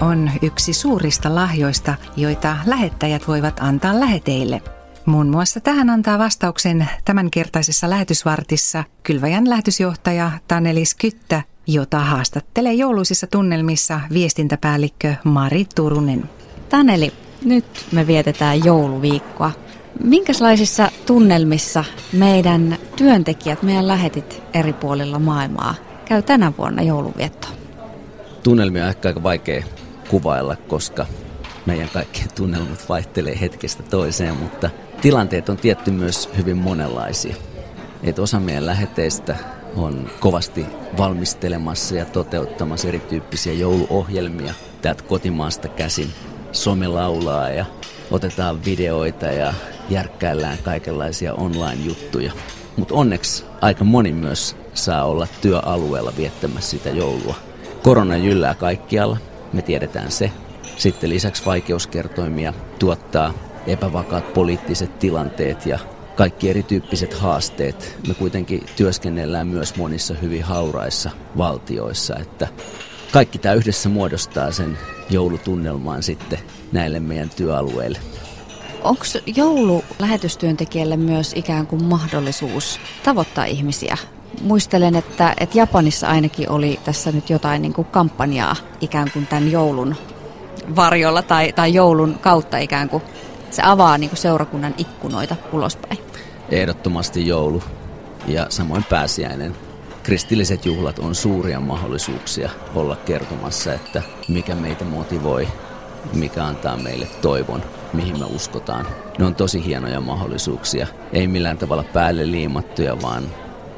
on yksi suurista lahjoista, joita lähettäjät voivat antaa läheteille. Muun muassa tähän antaa vastauksen tämänkertaisessa lähetysvartissa Kylväjän lähetysjohtaja Tanelis Kyttä, jota haastattelee jouluisissa tunnelmissa viestintäpäällikkö Mari Turunen. Taneli, nyt me vietetään jouluviikkoa. Minkälaisissa tunnelmissa meidän työntekijät, meidän lähetit eri puolilla maailmaa käy tänä vuonna jouluviettoon? Tunnelmia on ehkä aika vaikea kuvailla, koska meidän kaikkien tunnelmat vaihtelee hetkestä toiseen, mutta tilanteet on tietty myös hyvin monenlaisia. Et osa meidän läheteistä on kovasti valmistelemassa ja toteuttamassa erityyppisiä jouluohjelmia täältä kotimaasta käsin. Some laulaa ja otetaan videoita ja järkkäillään kaikenlaisia online-juttuja. Mutta onneksi aika moni myös saa olla työalueella viettämässä sitä joulua. Korona jyllää kaikkialla, me tiedetään se. Sitten lisäksi vaikeuskertoimia tuottaa epävakaat poliittiset tilanteet ja kaikki erityyppiset haasteet. Me kuitenkin työskennellään myös monissa hyvin hauraissa valtioissa, että kaikki tämä yhdessä muodostaa sen joulutunnelmaan sitten näille meidän työalueille. Onko joulu lähetystyöntekijälle myös ikään kuin mahdollisuus tavoittaa ihmisiä? Muistelen, että, että Japanissa ainakin oli tässä nyt jotain niin kuin kampanjaa ikään kuin tämän joulun varjolla tai, tai joulun kautta ikään kuin. Se avaa niin kuin seurakunnan ikkunoita ulospäin. Ehdottomasti joulu ja samoin pääsiäinen. Kristilliset juhlat on suuria mahdollisuuksia olla kertomassa, että mikä meitä motivoi, mikä antaa meille toivon mihin me uskotaan. Ne on tosi hienoja mahdollisuuksia. Ei millään tavalla päälle liimattuja, vaan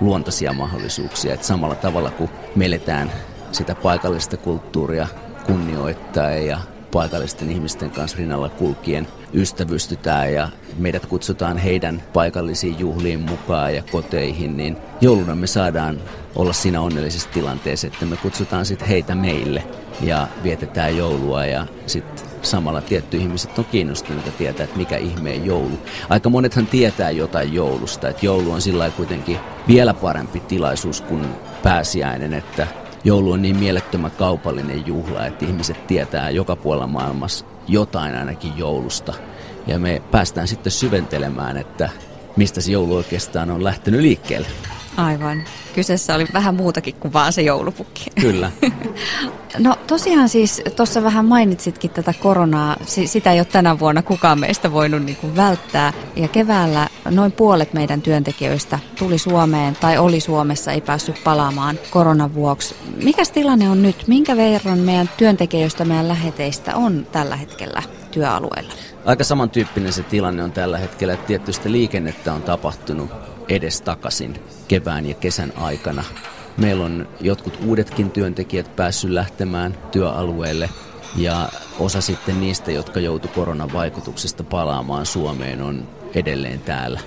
luontaisia mahdollisuuksia. Et samalla tavalla kuin me eletään sitä paikallista kulttuuria kunnioittaa ja paikallisten ihmisten kanssa rinnalla kulkien ystävystytään ja meidät kutsutaan heidän paikallisiin juhliin mukaan ja koteihin, niin jouluna me saadaan olla siinä onnellisessa tilanteessa, että me kutsutaan sitten heitä meille ja vietetään joulua ja sitten samalla tietty ihmiset on kiinnostuneita tietää, että mikä ihmeen joulu. Aika monethan tietää jotain joulusta, että joulu on sillä kuitenkin vielä parempi tilaisuus kuin pääsiäinen, että joulu on niin mielettömän kaupallinen juhla, että ihmiset tietää joka puolella maailmassa jotain ainakin joulusta. Ja me päästään sitten syventelemään, että mistä se joulu oikeastaan on lähtenyt liikkeelle. Aivan. Kyseessä oli vähän muutakin kuin vaan se joulupukki. Kyllä. no tosiaan siis tuossa vähän mainitsitkin tätä koronaa. Sitä ei ole tänä vuonna kukaan meistä voinut niin kuin välttää. Ja keväällä noin puolet meidän työntekijöistä tuli Suomeen tai oli Suomessa, ei päässyt palaamaan koronan vuoksi. Mikä tilanne on nyt? Minkä verran meidän työntekijöistä, meidän läheteistä on tällä hetkellä työalueella? Aika samantyyppinen se tilanne on tällä hetkellä. Tietysti liikennettä on tapahtunut edestakaisin kevään ja kesän aikana. Meillä on jotkut uudetkin työntekijät päässyt lähtemään työalueelle ja osa sitten niistä, jotka joutu koronan vaikutuksesta palaamaan Suomeen, on edelleen täällä.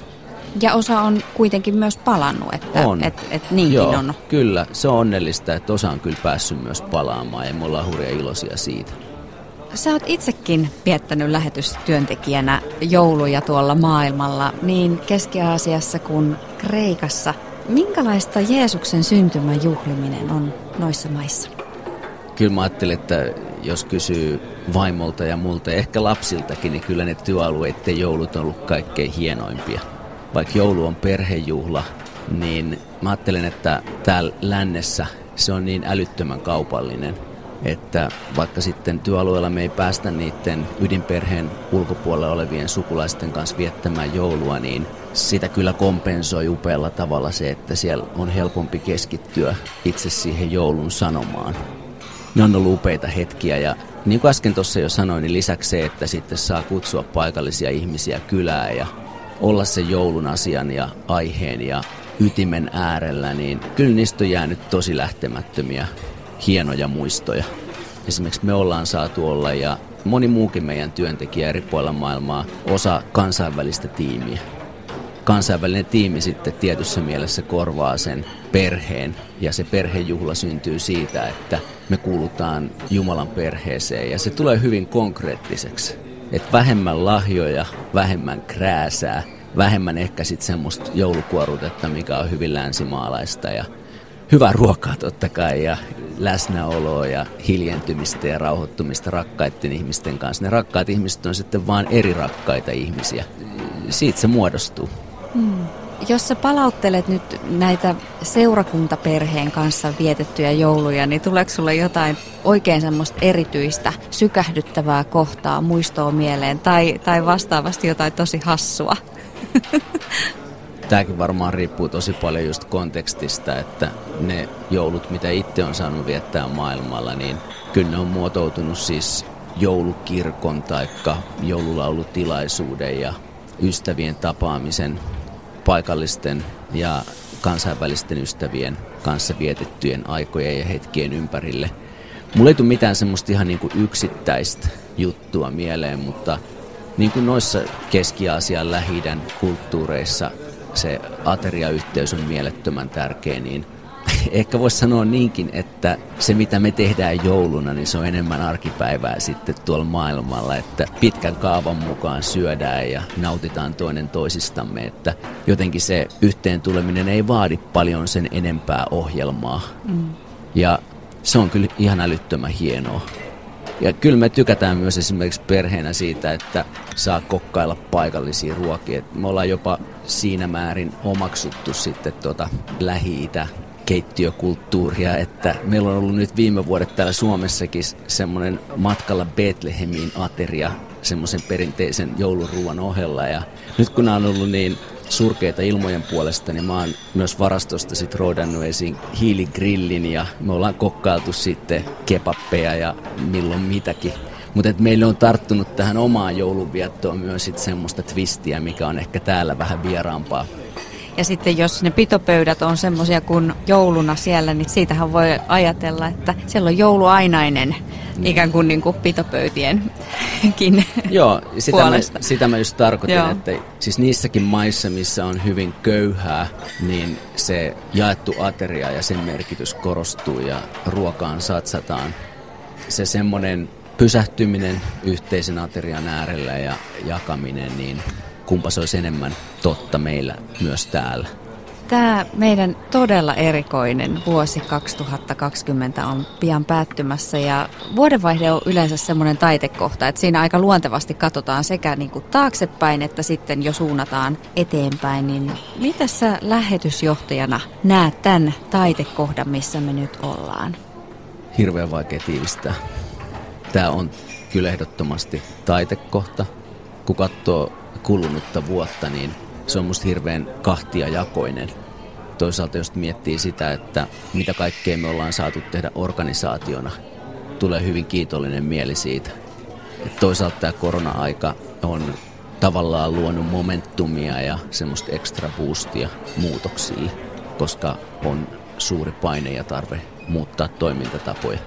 Ja osa on kuitenkin myös palannut, että on. Et, et niinkin Joo, on. Kyllä, se on onnellista, että osa on kyllä päässyt myös palaamaan ja me ollaan hurja iloisia siitä. Sä oot itsekin viettänyt lähetystyöntekijänä jouluja tuolla maailmalla, niin Keski-Aasiassa kuin Kreikassa. Minkälaista Jeesuksen syntymän juhliminen on noissa maissa? Kyllä mä ajattelin, että jos kysyy vaimolta ja multa, ehkä lapsiltakin, niin kyllä ne työalueiden joulut on ollut kaikkein hienoimpia. Vaikka joulu on perhejuhla, niin mä ajattelen, että täällä lännessä se on niin älyttömän kaupallinen – että vaikka sitten työalueella me ei päästä niiden ydinperheen ulkopuolella olevien sukulaisten kanssa viettämään joulua, niin sitä kyllä kompensoi upealla tavalla se, että siellä on helpompi keskittyä itse siihen joulun sanomaan. Ne on ollut upeita hetkiä ja niin kuin äsken tuossa jo sanoin, niin lisäksi se, että sitten saa kutsua paikallisia ihmisiä kylään ja olla se joulun asian ja aiheen ja ytimen äärellä, niin kyllä niistä on jäänyt tosi lähtemättömiä hienoja muistoja. Esimerkiksi me ollaan saatu olla ja moni muukin meidän työntekijä eri puolilla maailmaa osa kansainvälistä tiimiä. Kansainvälinen tiimi sitten tietyssä mielessä korvaa sen perheen ja se perhejuhla syntyy siitä, että me kuulutaan Jumalan perheeseen ja se tulee hyvin konkreettiseksi. Että vähemmän lahjoja, vähemmän krääsää, vähemmän ehkä sitten semmoista joulukuorutetta, mikä on hyvin länsimaalaista ja hyvää ruokaa totta kai ja läsnäoloa ja hiljentymistä ja rauhoittumista rakkaiden ihmisten kanssa. Ne rakkaat ihmiset on sitten vaan eri rakkaita ihmisiä. Siitä se muodostuu. Hmm. Jos sä palauttelet nyt näitä seurakuntaperheen kanssa vietettyjä jouluja, niin tuleeko sulle jotain oikein semmoista erityistä, sykähdyttävää kohtaa muistoa mieleen tai, tai vastaavasti jotain tosi hassua? Tämäkin varmaan riippuu tosi paljon just kontekstista, että ne joulut, mitä itse on saanut viettää maailmalla, niin kyllä ne on muotoutunut siis joulukirkon tai joululaulutilaisuuden ja ystävien tapaamisen paikallisten ja kansainvälisten ystävien kanssa vietettyjen aikojen ja hetkien ympärille. Mulla ei tule mitään semmoista ihan niin kuin yksittäistä juttua mieleen, mutta niin kuin noissa Keski-Aasian lähi kulttuureissa se ateriayhteys on mielettömän tärkeä, niin ehkä voisi sanoa niinkin, että se mitä me tehdään jouluna, niin se on enemmän arkipäivää sitten tuolla maailmalla, että pitkän kaavan mukaan syödään ja nautitaan toinen toisistamme, että jotenkin se yhteen tuleminen ei vaadi paljon sen enempää ohjelmaa. Mm. Ja se on kyllä ihan älyttömän hienoa. Ja kyllä me tykätään myös esimerkiksi perheenä siitä, että saa kokkailla paikallisia ruokia. Me ollaan jopa siinä määrin omaksuttu sitten tuota Lähi-itä keittiökulttuuria, että meillä on ollut nyt viime vuodet täällä Suomessakin semmoinen matkalla Betlehemiin ateria semmoisen perinteisen jouluruuan ohella ja nyt kun nämä on ollut niin surkeita ilmojen puolesta, niin mä oon myös varastosta sitten roodannut esiin hiiligrillin ja me ollaan kokkailtu sitten kepappeja ja milloin mitäkin. Mutta meille on tarttunut tähän omaan joulunviettoon myös sit semmoista twistiä, mikä on ehkä täällä vähän vieraampaa. Ja sitten jos ne pitopöydät on semmoisia kuin jouluna siellä, niin siitähän voi ajatella, että siellä on jouluainainen niin. ikään kuin, niin kuin pitopöytienkin Joo, sitä puolesta. Mä, sitä mä just tarkoitin, Joo. että siis niissäkin maissa, missä on hyvin köyhää, niin se jaettu ateria ja sen merkitys korostuu ja ruokaan satsataan. Se semmoinen pysähtyminen yhteisen aterian äärellä ja jakaminen, niin kumpa se olisi enemmän totta meillä myös täällä. Tämä meidän todella erikoinen vuosi 2020 on pian päättymässä ja vuodenvaihde on yleensä semmoinen taitekohta, että siinä aika luontevasti katsotaan sekä niin kuin taaksepäin että sitten jo suunnataan eteenpäin. Niin mitä sä lähetysjohtajana näet tämän taitekohdan, missä me nyt ollaan? Hirveän vaikea tiivistää. Tämä on kyllä ehdottomasti taitekohta. Kun katsoo kulunutta vuotta, niin se on musta hirveän kahtiajakoinen. Toisaalta jos miettii sitä, että mitä kaikkea me ollaan saatu tehdä organisaationa, tulee hyvin kiitollinen mieli siitä. Et toisaalta tämä korona-aika on tavallaan luonut momentumia ja semmoista extra boostia muutoksille, koska on suuri paine ja tarve muuttaa toimintatapoja.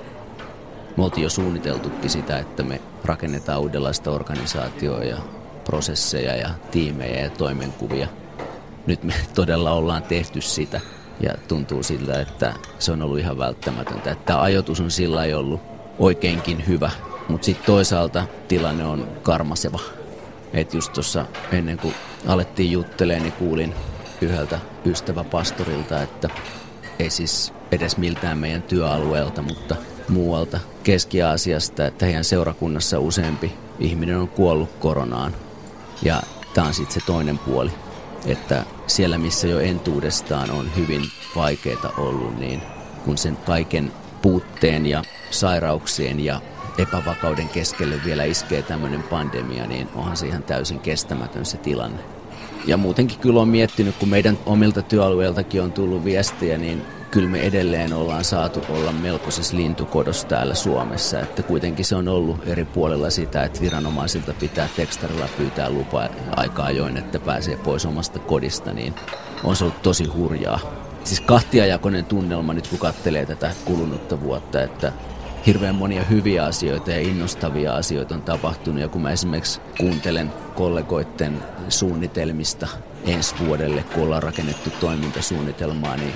Me oltiin jo suunniteltukin sitä, että me rakennetaan uudenlaista organisaatioa ja prosesseja ja tiimejä ja toimenkuvia. Nyt me todella ollaan tehty sitä ja tuntuu siltä, että se on ollut ihan välttämätöntä. Tämä ajoitus on sillä ollut oikeinkin hyvä, mutta sitten toisaalta tilanne on karmaseva. Et just tuossa ennen kuin alettiin juttelemaan, niin kuulin yhdeltä ystäväpastorilta, että ei siis edes miltään meidän työalueelta, mutta muualta Keski-Aasiasta, että heidän seurakunnassa useampi ihminen on kuollut koronaan. Ja tämä on sitten se toinen puoli, että siellä missä jo entuudestaan on hyvin vaikeita ollut, niin kun sen kaiken puutteen ja sairauksien ja epävakauden keskelle vielä iskee tämmöinen pandemia, niin onhan se ihan täysin kestämätön se tilanne. Ja muutenkin kyllä on miettinyt, kun meidän omilta työalueiltakin on tullut viestiä, niin kyllä me edelleen ollaan saatu olla melkoisessa lintukodossa täällä Suomessa. Että kuitenkin se on ollut eri puolella sitä, että viranomaisilta pitää tekstarilla pyytää lupa aikaa join, että pääsee pois omasta kodista, niin on se ollut tosi hurjaa. Siis kahtiajakoinen tunnelma nyt kun katselee tätä kulunutta vuotta, että hirveän monia hyviä asioita ja innostavia asioita on tapahtunut. Ja kun mä esimerkiksi kuuntelen kollegoiden suunnitelmista ensi vuodelle, kun ollaan rakennettu toimintasuunnitelmaa, niin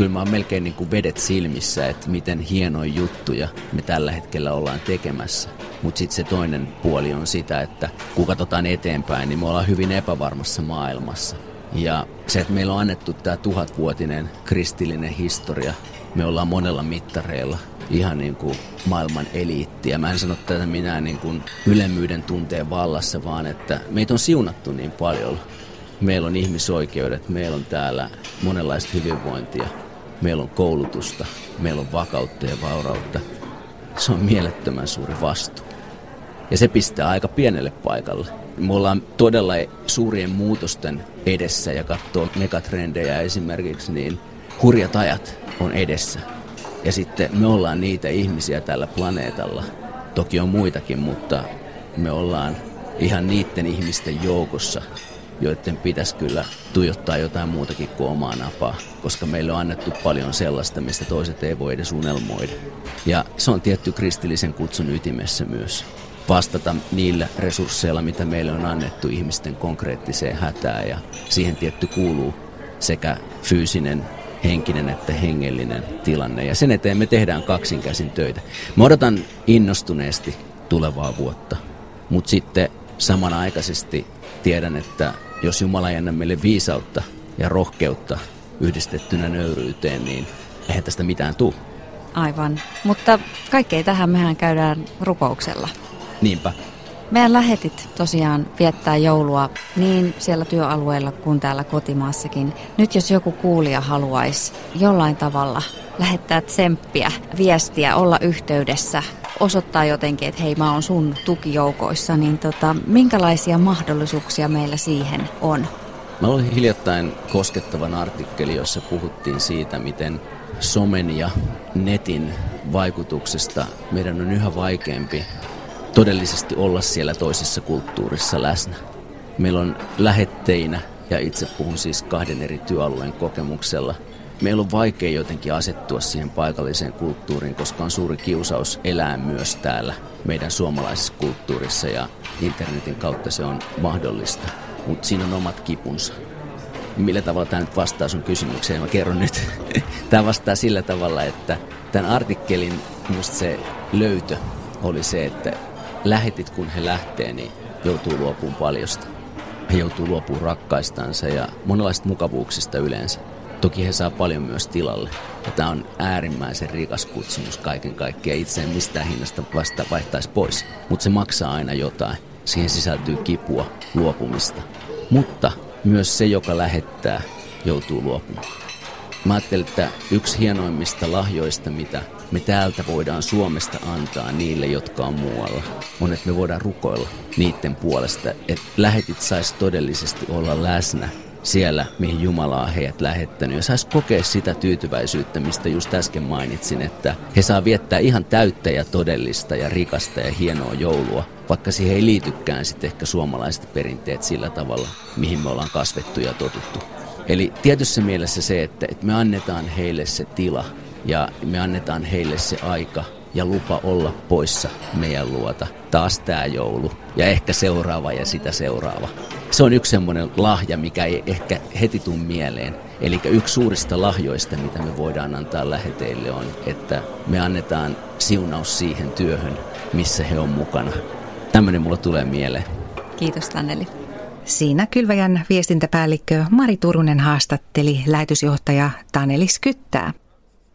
kyllä mä oon melkein niin kuin vedet silmissä, että miten hienoja juttuja me tällä hetkellä ollaan tekemässä. Mutta sitten se toinen puoli on sitä, että kun katsotaan eteenpäin, niin me ollaan hyvin epävarmassa maailmassa. Ja se, että meillä on annettu tämä tuhatvuotinen kristillinen historia, Me ollaan monella mittareilla ihan niin kuin maailman eliittiä. Mä en sano tätä minä niin kuin ylemmyyden tunteen vallassa, vaan että meitä on siunattu niin paljon. Meillä on ihmisoikeudet, meillä on täällä monenlaista hyvinvointia, meillä on koulutusta, meillä on vakautta ja vaurautta. Se on mielettömän suuri vastuu. Ja se pistää aika pienelle paikalle. Me ollaan todella suurien muutosten edessä ja katsoo megatrendejä esimerkiksi, niin hurjat ajat on edessä. Ja sitten me ollaan niitä ihmisiä tällä planeetalla. Toki on muitakin, mutta me ollaan ihan niiden ihmisten joukossa, joiden pitäisi kyllä tuijottaa jotain muutakin kuin omaa napaa, koska meille on annettu paljon sellaista, mistä toiset ei voi edes unelmoida. Ja se on tietty kristillisen kutsun ytimessä myös vastata niillä resursseilla, mitä meille on annettu ihmisten konkreettiseen hätään ja siihen tietty kuuluu sekä fyysinen henkinen että hengellinen tilanne. Ja sen eteen me tehdään kaksinkäsin töitä. Mä odotan innostuneesti tulevaa vuotta, mutta sitten samanaikaisesti tiedän, että jos Jumala ei anna meille viisautta ja rohkeutta yhdistettynä nöyryyteen, niin eihän tästä mitään tule. Aivan, mutta kaikkea tähän mehän käydään rukouksella. Niinpä. Meidän lähetit tosiaan viettää joulua niin siellä työalueella kuin täällä kotimaassakin. Nyt jos joku kuulija haluaisi jollain tavalla lähettää tsemppiä, viestiä, olla yhteydessä, osoittaa jotenkin, että hei mä oon sun tukijoukoissa, niin tota, minkälaisia mahdollisuuksia meillä siihen on? Mä olin hiljattain koskettavan artikkeli, jossa puhuttiin siitä, miten somen ja netin vaikutuksesta meidän on yhä vaikeampi todellisesti olla siellä toisessa kulttuurissa läsnä. Meillä on lähetteinä, ja itse puhun siis kahden eri työalueen kokemuksella, meillä on vaikea jotenkin asettua siihen paikalliseen kulttuuriin, koska on suuri kiusaus elää myös täällä meidän suomalaisessa kulttuurissa ja internetin kautta se on mahdollista. Mutta siinä on omat kipunsa. Millä tavalla tämä nyt vastaa sun kysymykseen? Mä kerron nyt. Tämä vastaa sillä tavalla, että tämän artikkelin musta se löytö oli se, että lähetit kun he lähtee, niin joutuu luopumaan paljosta. He joutuu luopumaan rakkaistansa ja monenlaista mukavuuksista yleensä. Toki he saa paljon myös tilalle. Ja tämä on äärimmäisen rikas kutsumus kaiken kaikkiaan. Itse en mistään hinnasta vasta vaihtaisi pois. Mutta se maksaa aina jotain. Siihen sisältyy kipua, luopumista. Mutta myös se, joka lähettää, joutuu luopumaan. Mä ajattelin, että yksi hienoimmista lahjoista, mitä me täältä voidaan Suomesta antaa niille, jotka on muualla, on, että me voidaan rukoilla niiden puolesta, että lähetit saisi todellisesti olla läsnä siellä, mihin Jumala on heidät lähettänyt. Ja saisi kokea sitä tyytyväisyyttä, mistä just äsken mainitsin, että he saa viettää ihan täyttä ja todellista ja rikasta ja hienoa joulua, vaikka siihen ei liitykään sitten ehkä suomalaiset perinteet sillä tavalla, mihin me ollaan kasvettu ja totuttu. Eli tietyssä mielessä se, että, että me annetaan heille se tila ja me annetaan heille se aika ja lupa olla poissa meidän luota. Taas tämä joulu ja ehkä seuraava ja sitä seuraava. Se on yksi semmoinen lahja, mikä ei ehkä heti tule mieleen. Eli yksi suurista lahjoista, mitä me voidaan antaa läheteille on, että me annetaan siunaus siihen työhön, missä he on mukana. Tämmöinen mulla tulee mieleen. Kiitos Tanneli. Siinä Kylväjän viestintäpäällikkö Mari Turunen haastatteli lähetysjohtaja Taneli Skyttää.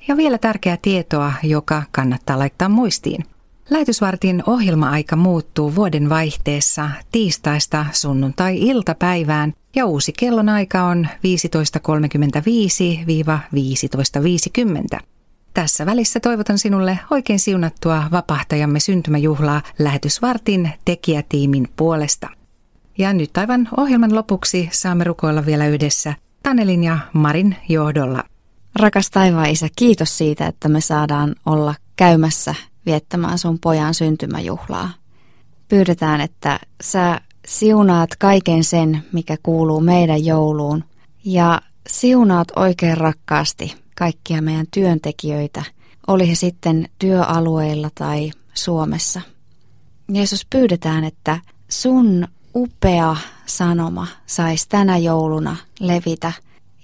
Ja vielä tärkeää tietoa, joka kannattaa laittaa muistiin. Lähetysvartin ohjelma-aika muuttuu vuoden vaihteessa tiistaista sunnuntai-iltapäivään ja uusi kellonaika on 15.35-15.50. Tässä välissä toivotan sinulle oikein siunattua vapahtajamme syntymäjuhlaa lähetysvartin tekijätiimin puolesta. Ja nyt aivan ohjelman lopuksi saamme rukoilla vielä yhdessä Tanelin ja Marin johdolla. Rakas taivaan isä, kiitos siitä, että me saadaan olla käymässä viettämään sun pojan syntymäjuhlaa. Pyydetään, että sä siunaat kaiken sen, mikä kuuluu meidän jouluun ja siunaat oikein rakkaasti kaikkia meidän työntekijöitä, oli he sitten työalueilla tai Suomessa. Jeesus pyydetään, että sun upea sanoma saisi tänä jouluna levitä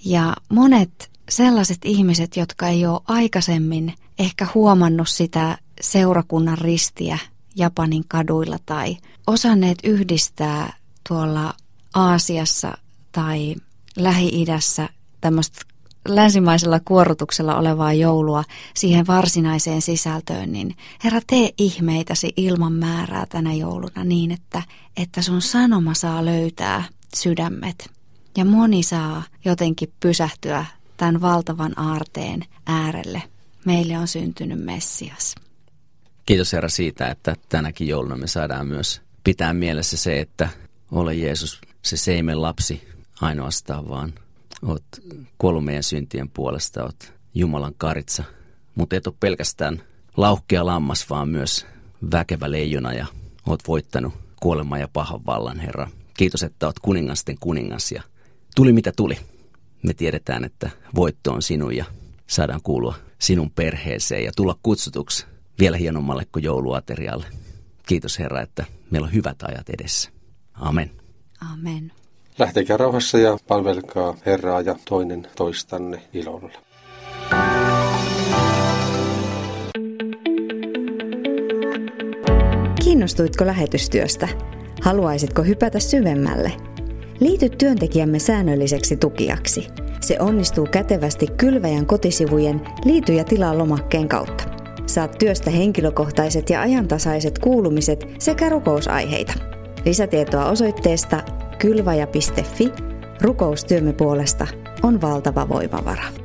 ja monet sellaiset ihmiset, jotka ei ole aikaisemmin ehkä huomannut sitä seurakunnan ristiä Japanin kaduilla tai osanneet yhdistää tuolla Aasiassa tai Lähi-idässä tämmöistä länsimaisella kuorotuksella olevaa joulua siihen varsinaiseen sisältöön, niin Herra, tee ihmeitäsi ilman määrää tänä jouluna niin, että, että sun sanoma saa löytää sydämet. Ja moni saa jotenkin pysähtyä tämän valtavan aarteen äärelle. Meille on syntynyt Messias. Kiitos Herra siitä, että tänäkin jouluna me saadaan myös pitää mielessä se, että ole Jeesus se seimen lapsi ainoastaan, vaan oot kuollut meidän syntien puolesta, oot Jumalan karitsa. Mutta et ole pelkästään lauhkea lammas, vaan myös väkevä leijona ja oot voittanut kuoleman ja pahan vallan, Herra. Kiitos, että oot kuningasten kuningas ja tuli mitä tuli. Me tiedetään, että voitto on sinun ja saadaan kuulua sinun perheeseen ja tulla kutsutuksi vielä hienommalle kuin jouluaterialle. Kiitos Herra, että meillä on hyvät ajat edessä. Amen. Amen. Lähtekää rauhassa ja palvelkaa Herraa ja toinen toistanne ilolla. Kiinnostuitko lähetystyöstä? Haluaisitko hypätä syvemmälle? Liity työntekijämme säännölliseksi tukijaksi. Se onnistuu kätevästi kylväjän kotisivujen Liity ja tilaa lomakkeen kautta. Saat työstä henkilökohtaiset ja ajantasaiset kuulumiset sekä rukousaiheita. Lisätietoa osoitteesta kylvaja.fi. Rukoustyömme puolesta on valtava voimavara.